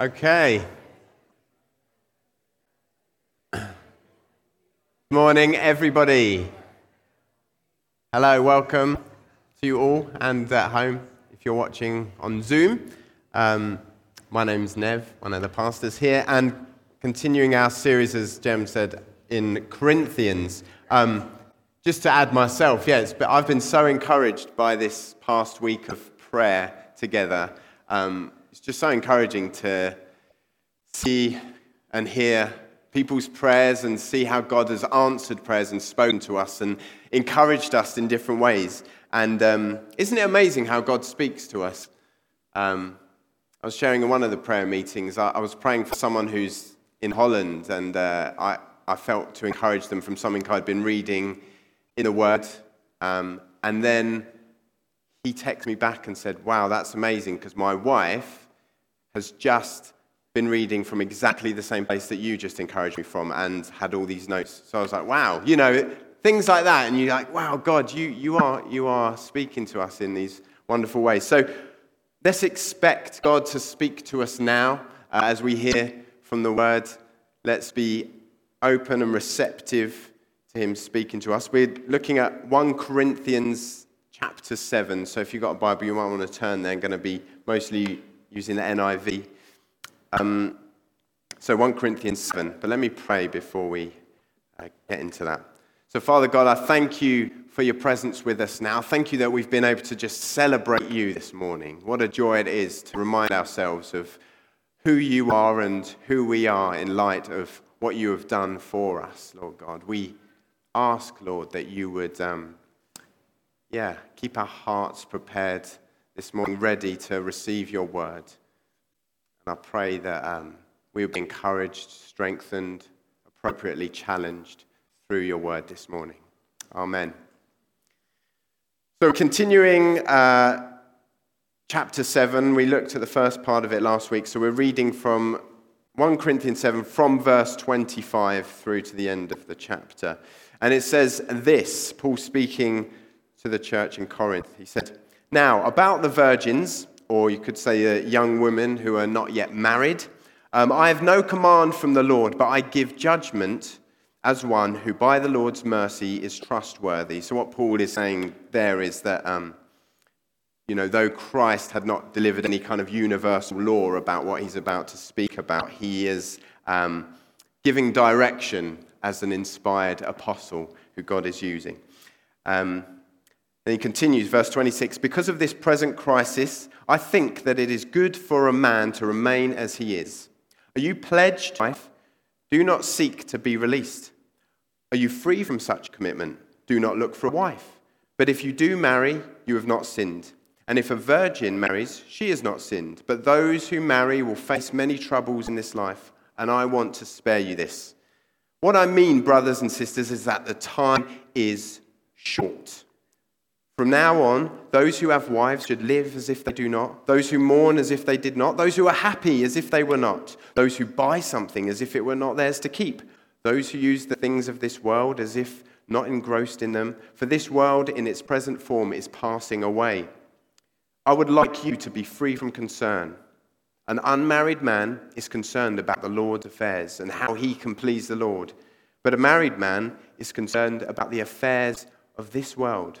Okay. Good morning, everybody. Hello, welcome to you all and at home if you're watching on Zoom. Um, my name's Nev, one of the pastors here, and continuing our series, as Jem said, in Corinthians. Um, just to add myself, yes, but I've been so encouraged by this past week of prayer together. Um, it's just so encouraging to see and hear people's prayers and see how God has answered prayers and spoken to us and encouraged us in different ways. And um, isn't it amazing how God speaks to us? Um, I was sharing in one of the prayer meetings, I, I was praying for someone who's in Holland, and uh, I, I felt to encourage them from something I'd been reading in the Word. Um, and then he texted me back and said, Wow, that's amazing because my wife has just been reading from exactly the same place that you just encouraged me from and had all these notes. So I was like, Wow, you know, things like that. And you're like, Wow, God, you, you, are, you are speaking to us in these wonderful ways. So let's expect God to speak to us now uh, as we hear from the Word. Let's be open and receptive to Him speaking to us. We're looking at 1 Corinthians chapter 7. So if you've got a Bible, you might want to turn there. I'm going to be mostly using the NIV. Um, so 1 Corinthians 7. But let me pray before we uh, get into that. So, Father God, I thank you for your presence with us now. Thank you that we've been able to just celebrate you this morning. What a joy it is to remind ourselves of who you are and who we are in light of what you have done for us, Lord God. We ask, Lord, that you would. Um, yeah, keep our hearts prepared this morning, ready to receive your word. And I pray that um, we will be encouraged, strengthened, appropriately challenged through your word this morning. Amen. So, continuing uh, chapter 7, we looked at the first part of it last week. So, we're reading from 1 Corinthians 7 from verse 25 through to the end of the chapter. And it says this Paul speaking to the church in Corinth. He said, Now, about the virgins, or you could say young women who are not yet married, um, I have no command from the Lord, but I give judgment as one who by the Lord's mercy is trustworthy. So, what Paul is saying there is that, um, you know, though Christ had not delivered any kind of universal law about what he's about to speak about, he is um, giving direction as an inspired apostle who God is using. Um, and he continues, verse 26 Because of this present crisis, I think that it is good for a man to remain as he is. Are you pledged wife? Do not seek to be released. Are you free from such commitment? Do not look for a wife. But if you do marry, you have not sinned. And if a virgin marries, she has not sinned. But those who marry will face many troubles in this life, and I want to spare you this. What I mean, brothers and sisters, is that the time is short. From now on, those who have wives should live as if they do not, those who mourn as if they did not, those who are happy as if they were not, those who buy something as if it were not theirs to keep, those who use the things of this world as if not engrossed in them, for this world in its present form is passing away. I would like you to be free from concern. An unmarried man is concerned about the Lord's affairs and how he can please the Lord, but a married man is concerned about the affairs of this world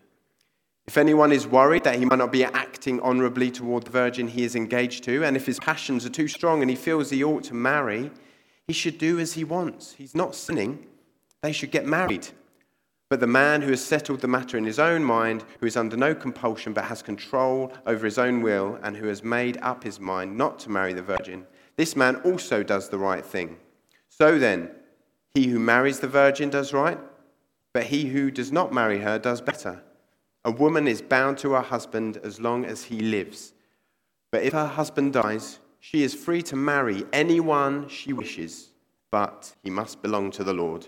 If anyone is worried that he might not be acting honorably toward the virgin he is engaged to, and if his passions are too strong and he feels he ought to marry, he should do as he wants. He's not sinning. They should get married. But the man who has settled the matter in his own mind, who is under no compulsion but has control over his own will, and who has made up his mind not to marry the virgin, this man also does the right thing. So then, he who marries the virgin does right, but he who does not marry her does better. A woman is bound to her husband as long as he lives. But if her husband dies, She is free to marry anyone she wishes, but he must belong to the Lord.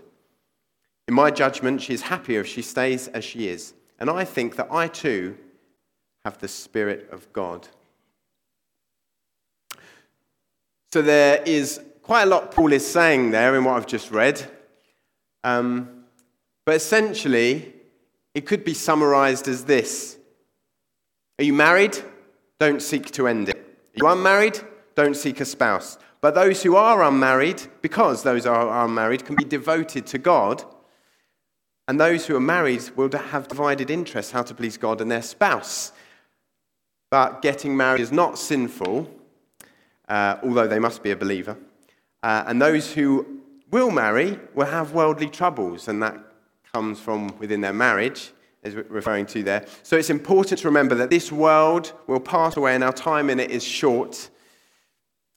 In my judgment, she is happier if she stays as she is. And I think that I too have the Spirit of God. So there is quite a lot Paul is saying there in what I've just read. Um, but essentially, it could be summarized as this Are you married? Don't seek to end it. Are you unmarried? Don't seek a spouse. But those who are unmarried, because those are unmarried, can be devoted to God. And those who are married will have divided interests how to please God and their spouse. But getting married is not sinful, uh, although they must be a believer. Uh, and those who will marry will have worldly troubles, and that comes from within their marriage, is referring to there. So it's important to remember that this world will pass away and our time in it is short.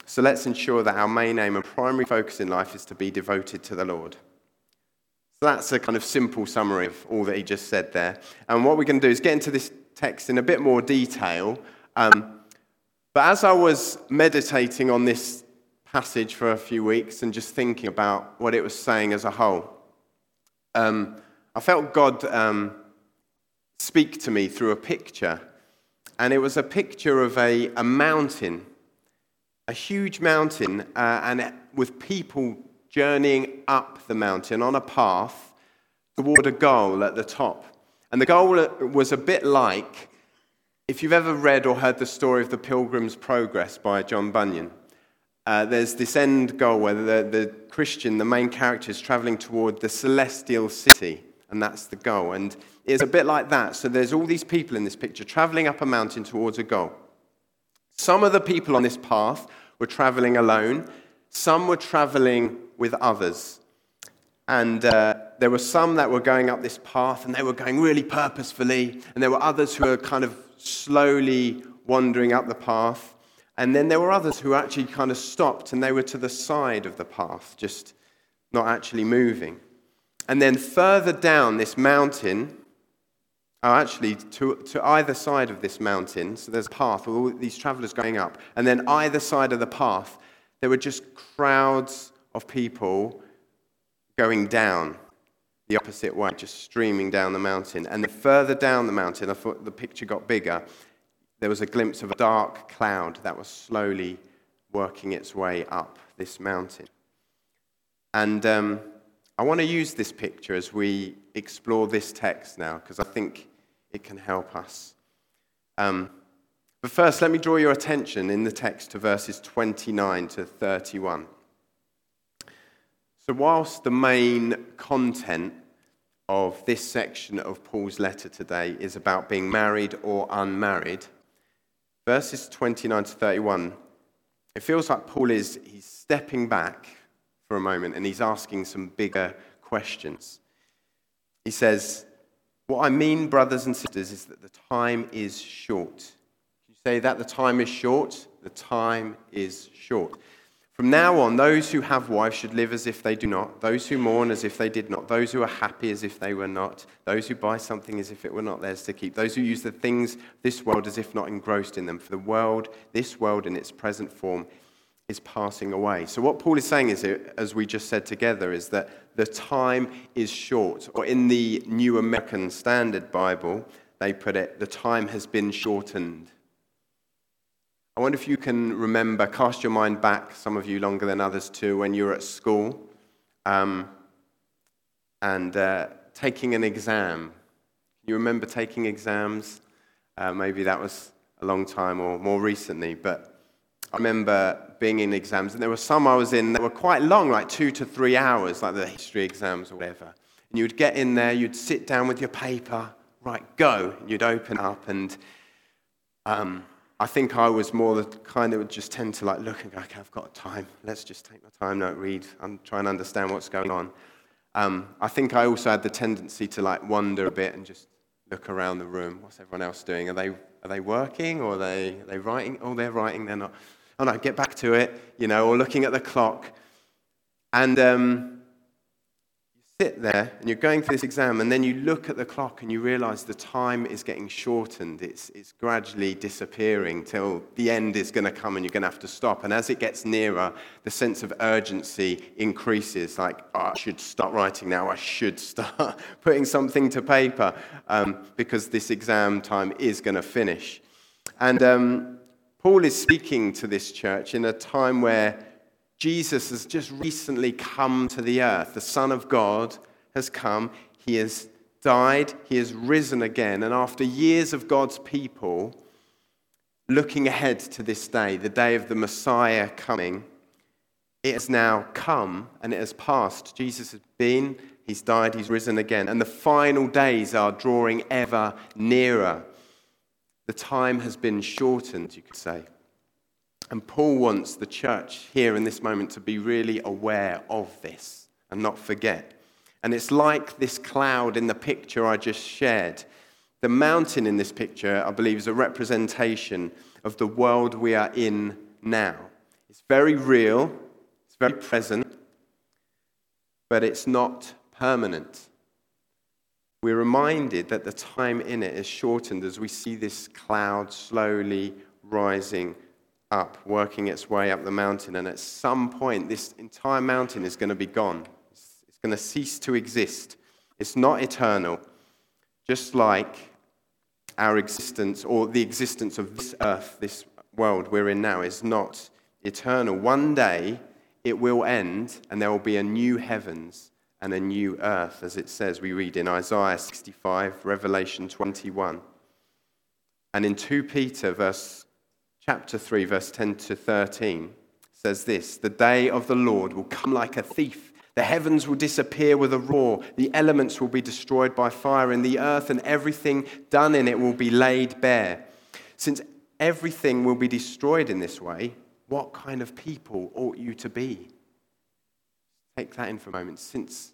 So let's ensure that our main aim and primary focus in life is to be devoted to the Lord. So that's a kind of simple summary of all that he just said there. And what we're going to do is get into this text in a bit more detail. Um, but as I was meditating on this passage for a few weeks and just thinking about what it was saying as a whole, um, I felt God um, speak to me through a picture. And it was a picture of a, a mountain, a huge mountain, uh, and with people journeying up the mountain on a path toward a goal at the top. And the goal was a bit like if you've ever read or heard the story of the Pilgrim's Progress by John Bunyan. Uh, there's this end goal where the, the Christian, the main character, is traveling toward the celestial city and that's the goal. And it's a bit like that. So there's all these people in this picture traveling up a mountain towards a goal. Some of the people on this path were traveling alone, some were traveling with others. And uh, there were some that were going up this path and they were going really purposefully, and there were others who were kind of slowly wandering up the path. And then there were others who actually kind of stopped and they were to the side of the path, just not actually moving. And then further down this mountain, oh, actually, to, to either side of this mountain, so there's a path all these travelers going up, and then either side of the path, there were just crowds of people going down the opposite way, just streaming down the mountain. And the further down the mountain, I thought the picture got bigger, there was a glimpse of a dark cloud that was slowly working its way up this mountain. And um, I want to use this picture as we explore this text now because I think it can help us. Um, but first, let me draw your attention in the text to verses 29 to 31. So, whilst the main content of this section of Paul's letter today is about being married or unmarried, verses 29 to 31, it feels like Paul is he's stepping back for a moment and he's asking some bigger questions. He says, What I mean, brothers and sisters, is that the time is short. You say that the time is short? The time is short. From now on, those who have wives should live as if they do not, those who mourn as if they did not, those who are happy as if they were not, those who buy something as if it were not theirs to keep, those who use the things this world as if not engrossed in them. For the world, this world in its present form, is passing away. So, what Paul is saying is, as we just said together, is that the time is short. Or in the New American Standard Bible, they put it, the time has been shortened. I wonder if you can remember, cast your mind back, some of you longer than others too, when you were at school um, and uh, taking an exam. You remember taking exams? Uh, maybe that was a long time or more recently, but I remember being in exams, and there were some I was in that were quite long, like two to three hours, like the history exams or whatever. And you'd get in there, you'd sit down with your paper, right, go. You'd open up, and um, I think I was more the kind that would just tend to like look and go, okay, I've got time. Let's just take my time, not read, and try and understand what's going on. Um, I think I also had the tendency to like wonder a bit and just look around the room. What's everyone else doing? Are they, are they working or are they, are they writing? Oh, they're writing, they're not oh no, get back to it, you know, or looking at the clock. And um, sit there and you're going through this exam, and then you look at the clock and you realize the time is getting shortened. It's, it's gradually disappearing till the end is going to come and you're going to have to stop. And as it gets nearer, the sense of urgency increases like, oh, I should start writing now, I should start putting something to paper um, because this exam time is going to finish. And um, Paul is speaking to this church in a time where Jesus has just recently come to the earth. The Son of God has come. He has died. He has risen again. And after years of God's people looking ahead to this day, the day of the Messiah coming, it has now come and it has passed. Jesus has been, he's died, he's risen again. And the final days are drawing ever nearer. The time has been shortened, you could say. And Paul wants the church here in this moment to be really aware of this and not forget. And it's like this cloud in the picture I just shared. The mountain in this picture, I believe, is a representation of the world we are in now. It's very real, it's very present, but it's not permanent. We're reminded that the time in it is shortened as we see this cloud slowly rising up, working its way up the mountain. And at some point, this entire mountain is going to be gone. It's going to cease to exist. It's not eternal, just like our existence or the existence of this earth, this world we're in now, is not eternal. One day it will end, and there will be a new heavens and a new earth, as it says, we read in Isaiah 65, Revelation 21. And in 2 Peter, verse chapter 3, verse 10 to 13 says this The day of the Lord will come like a thief. The heavens will disappear with a roar. The elements will be destroyed by fire, and the earth and everything done in it will be laid bare. Since everything will be destroyed in this way, what kind of people ought you to be? Take that in for a moment. Since,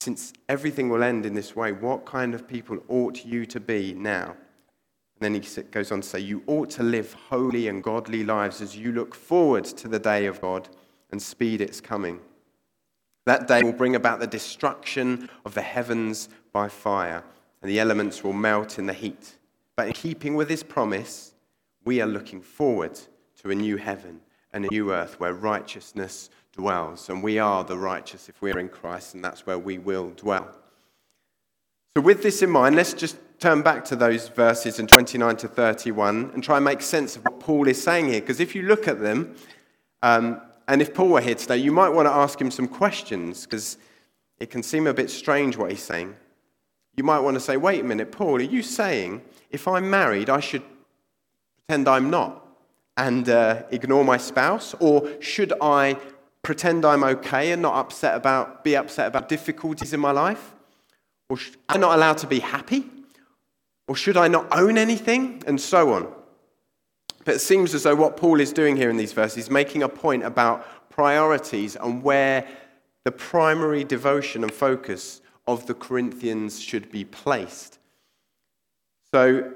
since everything will end in this way, what kind of people ought you to be now? And then he goes on to say, You ought to live holy and godly lives as you look forward to the day of God and speed its coming. That day will bring about the destruction of the heavens by fire, and the elements will melt in the heat. But in keeping with his promise, we are looking forward to a new heaven and a new earth where righteousness dwells. And we are the righteous if we're in Christ, and that's where we will dwell. So, with this in mind, let's just turn back to those verses in 29 to 31 and try and make sense of what Paul is saying here. Because if you look at them, um, and if Paul were here today, you might want to ask him some questions because it can seem a bit strange what he's saying. You might want to say, wait a minute, Paul, are you saying if I'm married, I should pretend I'm not and uh, ignore my spouse? Or should I pretend I'm okay and not upset about, be upset about difficulties in my life? Or am I not allowed to be happy? Or should I not own anything? And so on. But it seems as though what Paul is doing here in these verses is making a point about priorities and where the primary devotion and focus of the Corinthians should be placed. So,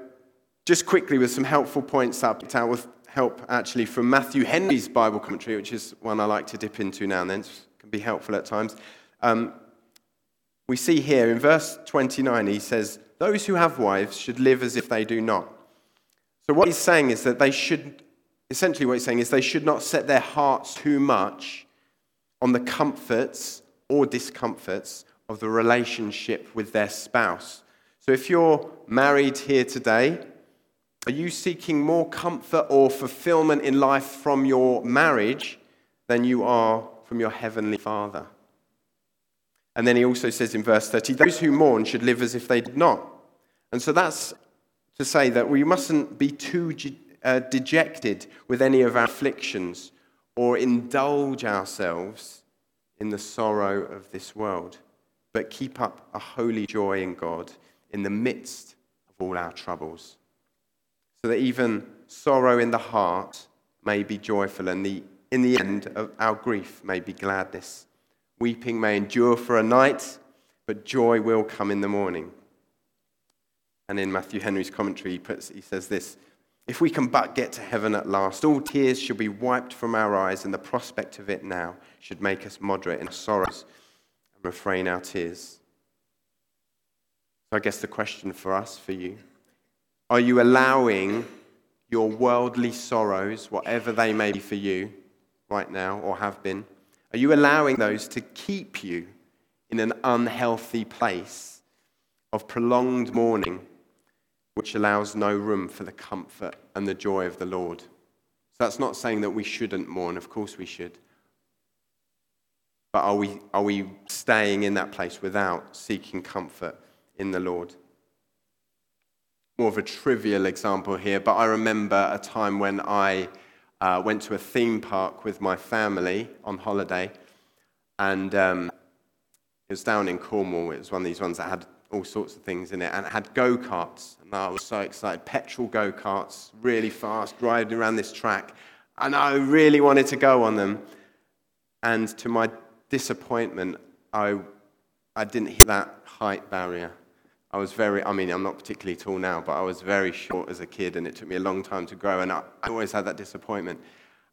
just quickly with some helpful points I up, out with help actually from Matthew Henry's Bible commentary, which is one I like to dip into now and then. It can be helpful at times. Um, we see here in verse 29, he says, those who have wives should live as if they do not. So, what he's saying is that they should, essentially, what he's saying is they should not set their hearts too much on the comforts or discomforts of the relationship with their spouse. So, if you're married here today, are you seeking more comfort or fulfillment in life from your marriage than you are from your heavenly Father? And then he also says in verse 30, those who mourn should live as if they did not. And so that's to say that we mustn't be too uh, dejected with any of our afflictions or indulge ourselves in the sorrow of this world, but keep up a holy joy in God in the midst of all our troubles. So that even sorrow in the heart may be joyful, and the, in the end of our grief may be gladness. Weeping may endure for a night, but joy will come in the morning. And in Matthew Henry's commentary, he, puts, he says this If we can but get to heaven at last, all tears shall be wiped from our eyes, and the prospect of it now should make us moderate in our sorrows. and refrain our tears. So, I guess the question for us, for you, are you allowing your worldly sorrows, whatever they may be for you right now or have been, are you allowing those to keep you in an unhealthy place of prolonged mourning, which allows no room for the comfort and the joy of the Lord? So that's not saying that we shouldn't mourn, of course we should. But are we, are we staying in that place without seeking comfort in the Lord? More of a trivial example here, but I remember a time when I uh, went to a theme park with my family on holiday, and um, it was down in Cornwall. It was one of these ones that had all sorts of things in it, and it had go karts. And I was so excited. Petrol go karts, really fast, driving around this track. And I really wanted to go on them. And to my disappointment, I, I didn't hit that height barrier. I was very, I mean, I'm not particularly tall now, but I was very short as a kid, and it took me a long time to grow, and I, I always had that disappointment.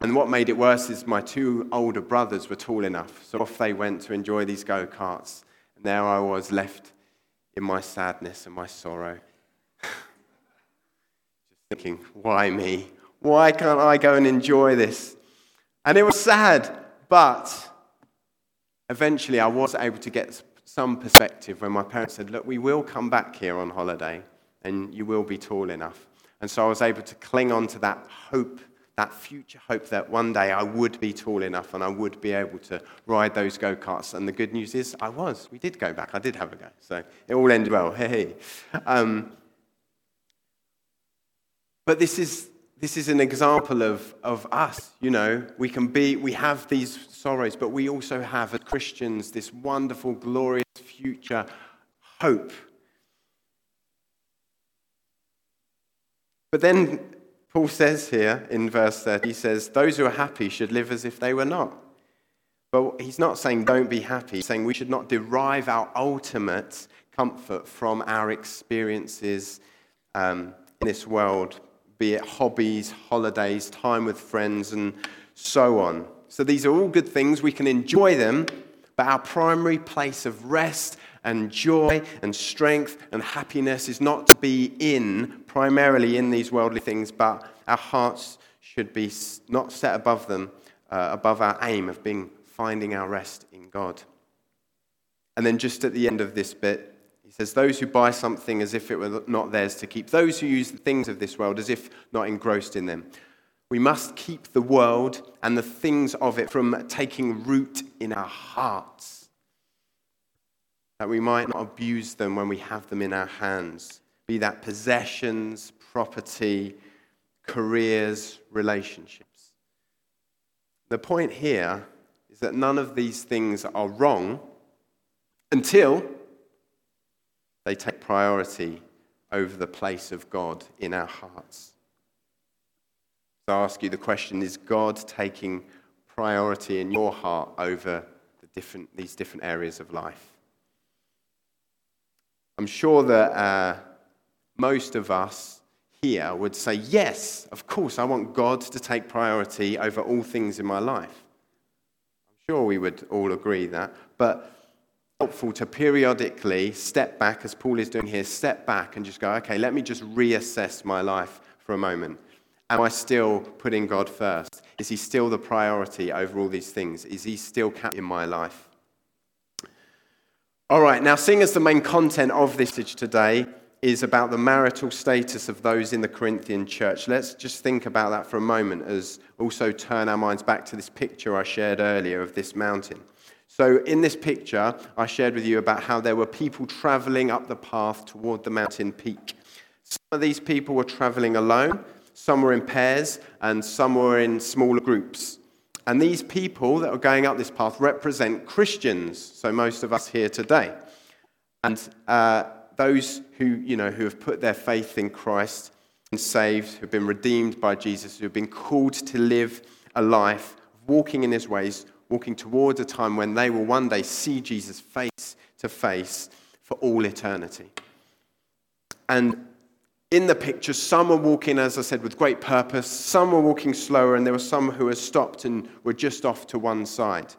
And what made it worse is my two older brothers were tall enough, so off they went to enjoy these go karts. And there I was left in my sadness and my sorrow. Just thinking, why me? Why can't I go and enjoy this? And it was sad, but eventually I was able to get some perspective when my parents said, Look, we will come back here on holiday and you will be tall enough. And so I was able to cling on to that hope, that future hope that one day I would be tall enough and I would be able to ride those go karts. And the good news is, I was. We did go back. I did have a go. So it all ended well. Hey. Um, but this is this is an example of, of us. You know, we can be, we have these sorrows, but we also have, as Christians, this wonderful, glorious future hope. But then Paul says here in verse 30, he says, Those who are happy should live as if they were not. But he's not saying don't be happy, he's saying we should not derive our ultimate comfort from our experiences um, in this world be it hobbies, holidays, time with friends, and so on. So these are all good things. We can enjoy them, but our primary place of rest and joy and strength and happiness is not to be in, primarily in these worldly things, but our hearts should be not set above them, uh, above our aim of being finding our rest in God. And then just at the end of this bit, he says, Those who buy something as if it were not theirs to keep, those who use the things of this world as if not engrossed in them. We must keep the world and the things of it from taking root in our hearts, that we might not abuse them when we have them in our hands, be that possessions, property, careers, relationships. The point here is that none of these things are wrong until they take priority over the place of God in our hearts. I ask you the question is God taking priority in your heart over the different, these different areas of life? I'm sure that uh, most of us here would say, Yes, of course, I want God to take priority over all things in my life. I'm sure we would all agree that. But helpful to periodically step back, as Paul is doing here, step back and just go, okay, let me just reassess my life for a moment. Am I still putting God first? Is He still the priority over all these things? Is He still in my life? All right, now, seeing as the main content of this message today is about the marital status of those in the Corinthian church, let's just think about that for a moment as also turn our minds back to this picture I shared earlier of this mountain. So, in this picture, I shared with you about how there were people traveling up the path toward the mountain peak. Some of these people were traveling alone, some were in pairs, and some were in smaller groups. And these people that are going up this path represent Christians, so most of us here today. And uh, those who, you know, who have put their faith in Christ and saved, who've been redeemed by Jesus, who've been called to live a life walking in his ways, walking towards a time when they will one day see Jesus face to face for all eternity. And in the picture, some are walking, as I said, with great purpose, some were walking slower, and there were some who had stopped and were just off to one side.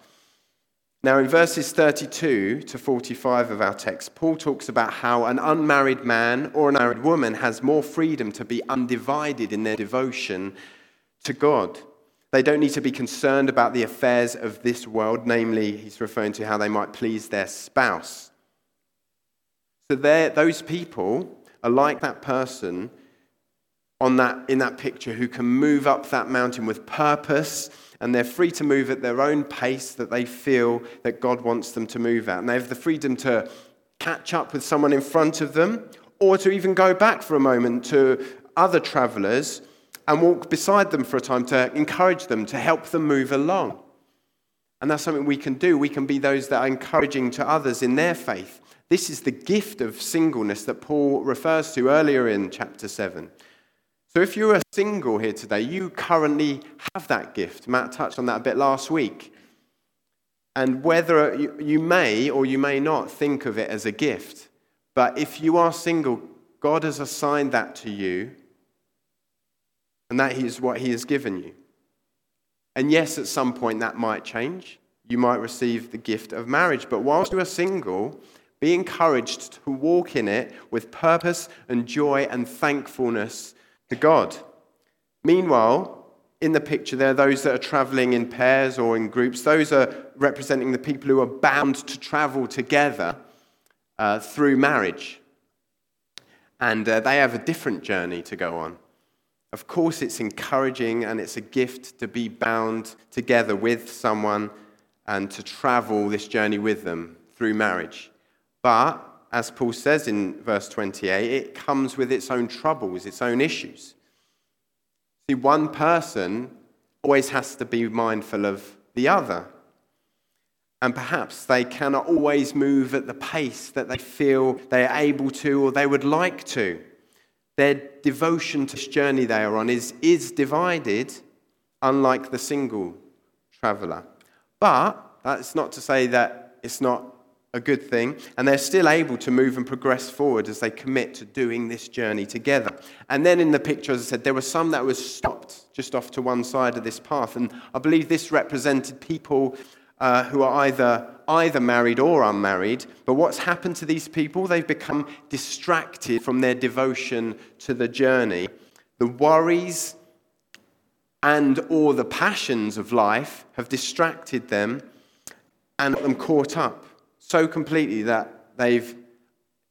Now, in verses 32 to 45 of our text, Paul talks about how an unmarried man or an unmarried woman has more freedom to be undivided in their devotion to God. They don't need to be concerned about the affairs of this world, namely, he's referring to how they might please their spouse. So, there, those people are like that person on that, in that picture who can move up that mountain with purpose and they're free to move at their own pace that they feel that God wants them to move at. And they have the freedom to catch up with someone in front of them or to even go back for a moment to other travelers and walk beside them for a time to encourage them, to help them move along. And that's something we can do. We can be those that are encouraging to others in their faith. This is the gift of singleness that Paul refers to earlier in chapter 7. So if you're a single here today, you currently have that gift. Matt touched on that a bit last week. And whether you may or you may not think of it as a gift, but if you are single, God has assigned that to you, and that is what He has given you. And yes, at some point that might change. You might receive the gift of marriage, but whilst you are single, be encouraged to walk in it with purpose and joy and thankfulness to God. Meanwhile, in the picture, there are those that are traveling in pairs or in groups. Those are representing the people who are bound to travel together uh, through marriage. And uh, they have a different journey to go on. Of course, it's encouraging and it's a gift to be bound together with someone and to travel this journey with them through marriage. But as Paul says in verse 28, it comes with its own troubles, its own issues. See, one person always has to be mindful of the other. And perhaps they cannot always move at the pace that they feel they are able to or they would like to. Their devotion to this journey they are on is, is divided, unlike the single traveler. But that's not to say that it's not a good thing, and they're still able to move and progress forward as they commit to doing this journey together. And then in the picture, as I said, there were some that were stopped just off to one side of this path, and I believe this represented people uh, who are either either married or unmarried. But what's happened to these people? They've become distracted from their devotion to the journey. The worries and or the passions of life have distracted them and got them caught up so completely that they've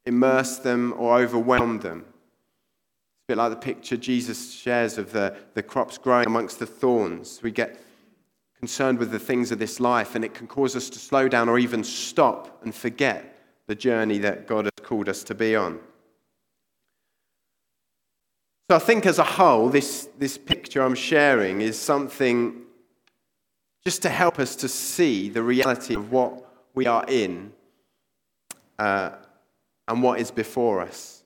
immersed them or overwhelmed them. It's a bit like the picture Jesus shares of the, the crops growing amongst the thorns. We get concerned with the things of this life, and it can cause us to slow down or even stop and forget the journey that God has called us to be on. So I think as a whole, this, this picture I'm sharing is something just to help us to see the reality of what we are in uh, and what is before us.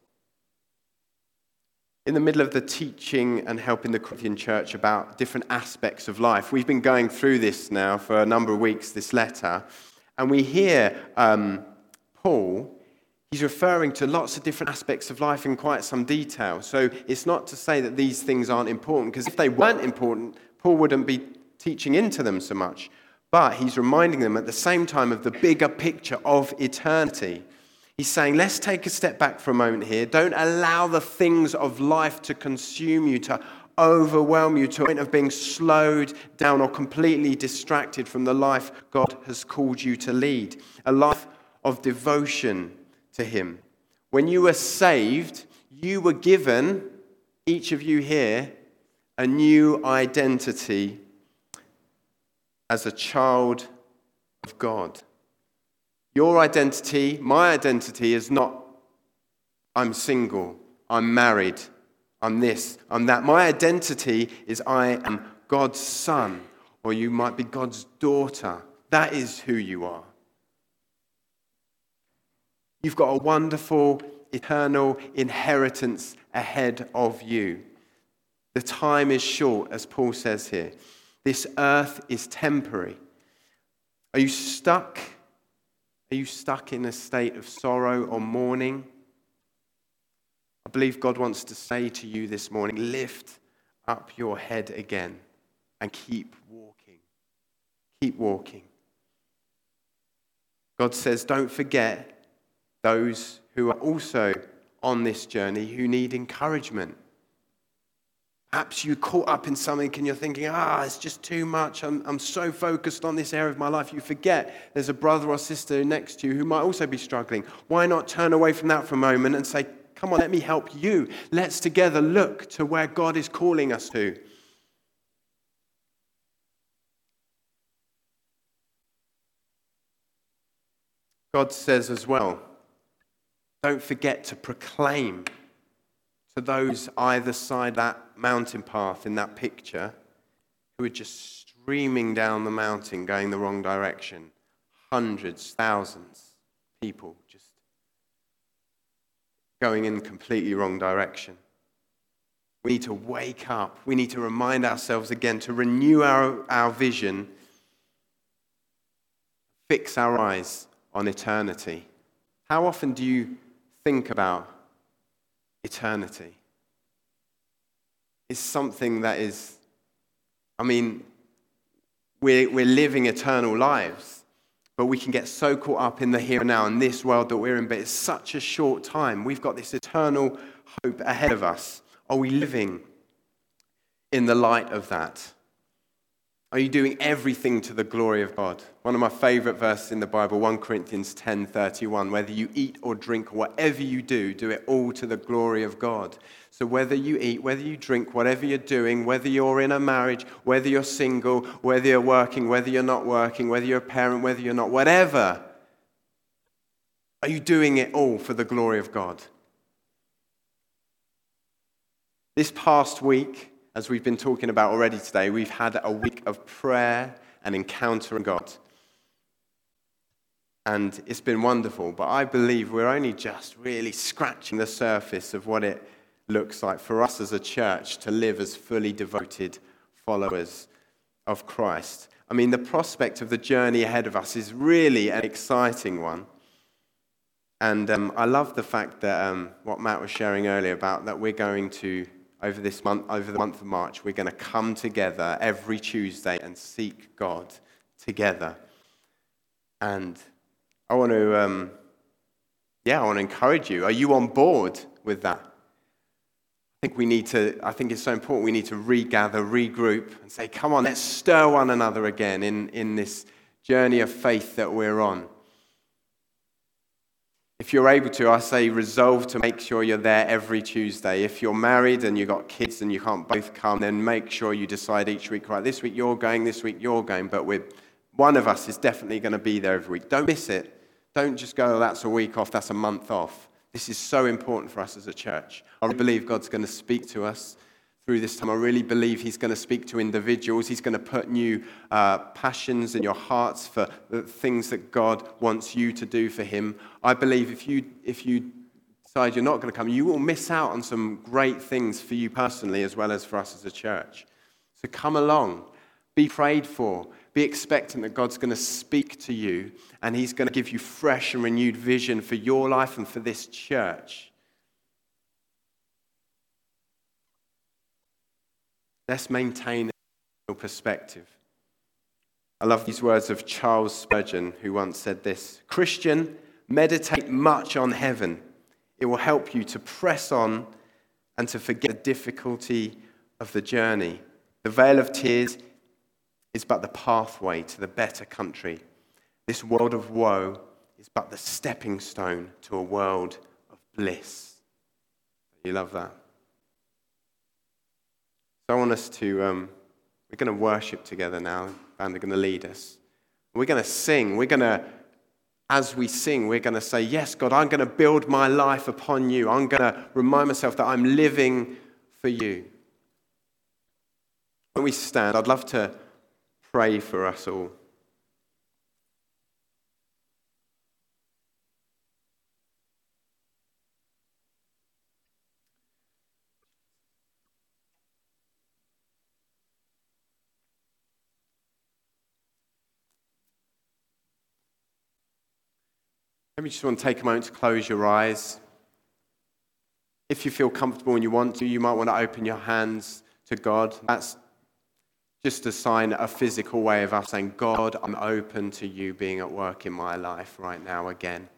In the middle of the teaching and helping the Corinthian church about different aspects of life, we've been going through this now for a number of weeks, this letter, and we hear um, Paul he's referring to lots of different aspects of life in quite some detail. So it's not to say that these things aren't important, because if they weren't important, Paul wouldn't be teaching into them so much. But he's reminding them at the same time of the bigger picture of eternity. He's saying, let's take a step back for a moment here. Don't allow the things of life to consume you, to overwhelm you to a point of being slowed down or completely distracted from the life God has called you to lead. A life of devotion to Him. When you were saved, you were given, each of you here, a new identity as a child of God. Your identity, my identity, is not I'm single, I'm married, I'm this, I'm that. My identity is I am God's son, or you might be God's daughter. That is who you are. You've got a wonderful, eternal inheritance ahead of you. The time is short, as Paul says here. This earth is temporary. Are you stuck? Are you stuck in a state of sorrow or mourning? I believe God wants to say to you this morning lift up your head again and keep walking. Keep walking. God says, don't forget those who are also on this journey who need encouragement. Perhaps you're caught up in something and you're thinking, ah, it's just too much. I'm, I'm so focused on this area of my life. You forget there's a brother or sister next to you who might also be struggling. Why not turn away from that for a moment and say, come on, let me help you. Let's together look to where God is calling us to. God says as well, don't forget to proclaim to those either side that mountain path in that picture who are just streaming down the mountain going the wrong direction. Hundreds, thousands, of people just going in completely wrong direction. We need to wake up. We need to remind ourselves again to renew our, our vision, fix our eyes on eternity. How often do you think about eternity? is something that is, I mean, we're, we're living eternal lives, but we can get so caught up in the here and now in this world that we're in, but it's such a short time. We've got this eternal hope ahead of us. Are we living in the light of that? Are you doing everything to the glory of God? One of my favorite verses in the Bible, 1 Corinthians 10:31, whether you eat or drink whatever you do, do it all to the glory of God. So whether you eat, whether you drink, whatever you're doing, whether you're in a marriage, whether you're single, whether you're working, whether you're not working, whether you're a parent, whether you're not, whatever, are you doing it all for the glory of God? This past week, as we've been talking about already today, we've had a week of prayer and encountering God. And it's been wonderful, but I believe we're only just really scratching the surface of what it looks like for us as a church to live as fully devoted followers of Christ. I mean, the prospect of the journey ahead of us is really an exciting one. And um, I love the fact that um, what Matt was sharing earlier about that we're going to over this month, over the month of March, we're going to come together every Tuesday and seek God together. And I want to, um, yeah, I want to encourage you. Are you on board with that? I think we need to, I think it's so important we need to regather, regroup, and say, come on, let's stir one another again in, in this journey of faith that we're on. If you're able to, I say resolve to make sure you're there every Tuesday. If you're married and you've got kids and you can't both come, then make sure you decide each week, right, this week you're going, this week you're going, but we're, one of us is definitely going to be there every week. Don't miss it. Don't just go, oh, that's a week off, that's a month off. This is so important for us as a church. I believe God's going to speak to us through this time. I really believe He's going to speak to individuals. He's going to put new uh, passions in your hearts for the things that God wants you to do for Him. I believe if you, if you decide you're not going to come, you will miss out on some great things for you personally as well as for us as a church. So come along, be prayed for, be expectant that God's going to speak to you and He's going to give you fresh and renewed vision for your life and for this church. Let's maintain a perspective. I love these words of Charles Spurgeon, who once said this Christian, meditate much on heaven. It will help you to press on and to forget the difficulty of the journey. The vale of tears is but the pathway to the better country. This world of woe is but the stepping stone to a world of bliss. You love that? So I want us to, um, we're going to worship together now. and they're going to lead us. We're going to sing. We're going to, as we sing, we're going to say, Yes, God, I'm going to build my life upon you. I'm going to remind myself that I'm living for you. When we stand, I'd love to pray for us all. Maybe you just want to take a moment to close your eyes. If you feel comfortable and you want to, you might want to open your hands to God. That's just a sign, a physical way of us saying, God, I'm open to you being at work in my life right now again.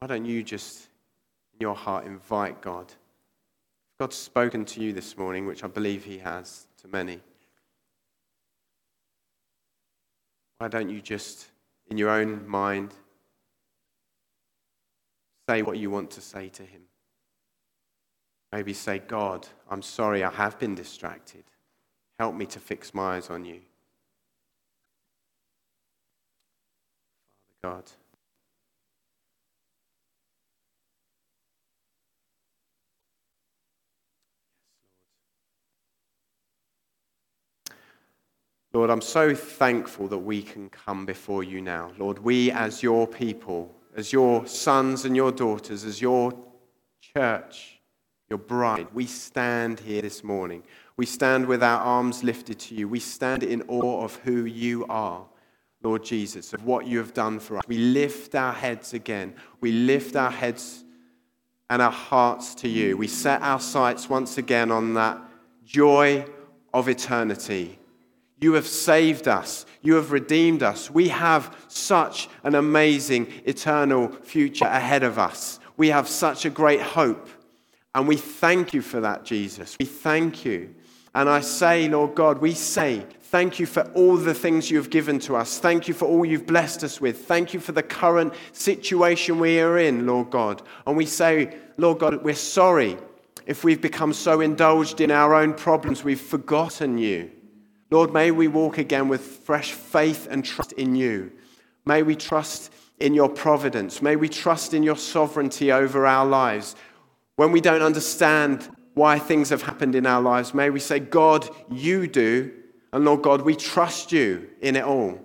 Why don't you just, in your heart, invite God? God's spoken to you this morning, which I believe He has to many, why don't you just, in your own mind, say what you want to say to Him? Maybe say, God, I'm sorry I have been distracted. Help me to fix my eyes on you. Father God. Lord, I'm so thankful that we can come before you now. Lord, we as your people, as your sons and your daughters, as your church, your bride, we stand here this morning. We stand with our arms lifted to you. We stand in awe of who you are, Lord Jesus, of what you have done for us. We lift our heads again. We lift our heads and our hearts to you. We set our sights once again on that joy of eternity you have saved us. You have redeemed us. We have such an amazing eternal future ahead of us. We have such a great hope. And we thank you for that, Jesus. We thank you. And I say, Lord God, we say, thank you for all the things you have given to us. Thank you for all you've blessed us with. Thank you for the current situation we are in, Lord God. And we say, Lord God, we're sorry if we've become so indulged in our own problems, we've forgotten you. Lord, may we walk again with fresh faith and trust in you. May we trust in your providence. May we trust in your sovereignty over our lives. When we don't understand why things have happened in our lives, may we say, God, you do. And Lord God, we trust you in it all.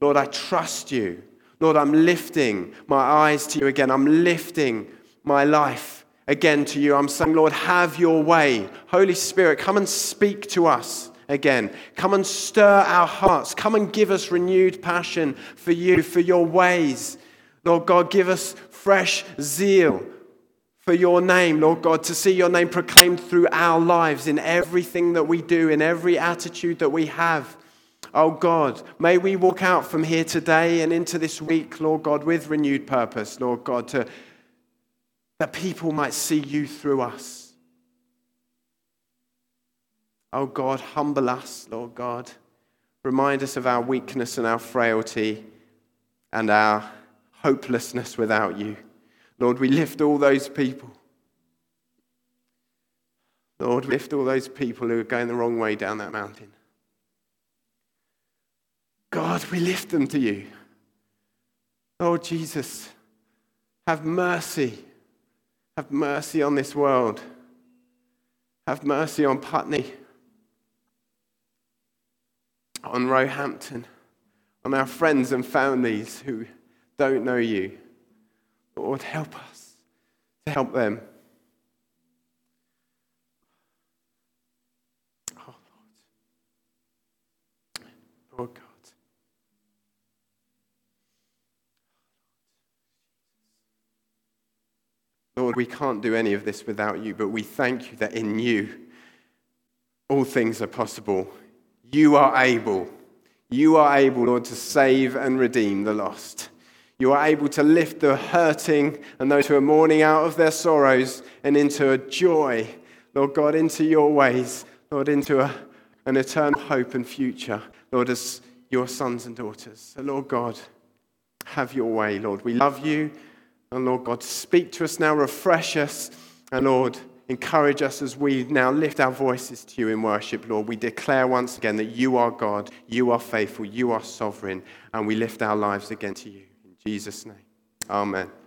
Lord, I trust you. Lord, I'm lifting my eyes to you again. I'm lifting my life again to you. I'm saying, Lord, have your way. Holy Spirit, come and speak to us again. Come and stir our hearts. Come and give us renewed passion for you, for your ways. Lord God, give us fresh zeal for your name, Lord God, to see your name proclaimed through our lives in everything that we do, in every attitude that we have. Oh God, may we walk out from here today and into this week, Lord God, with renewed purpose, Lord God, to, that people might see you through us. Oh God, humble us, Lord God. Remind us of our weakness and our frailty and our hopelessness without you. Lord, we lift all those people. Lord, we lift all those people who are going the wrong way down that mountain. God, we lift them to you. Lord Jesus, have mercy. Have mercy on this world. Have mercy on Putney on Roehampton, on our friends and families who don't know you. Lord, help us to help them. Oh, Lord. Lord God. Lord, we can't do any of this without you, but we thank you that in you all things are possible. You are able. You are able, Lord, to save and redeem the lost. You are able to lift the hurting and those who are mourning out of their sorrows and into a joy, Lord God, into your ways, Lord, into a, an eternal hope and future, Lord, as your sons and daughters. So, Lord God, have your way, Lord. We love you. And Lord God, speak to us now, refresh us. And Lord, encourage us as we now lift our voices to you in worship, Lord. We declare once again that you are God, you are faithful, you are sovereign, and we lift our lives again to you. In Jesus' name, amen.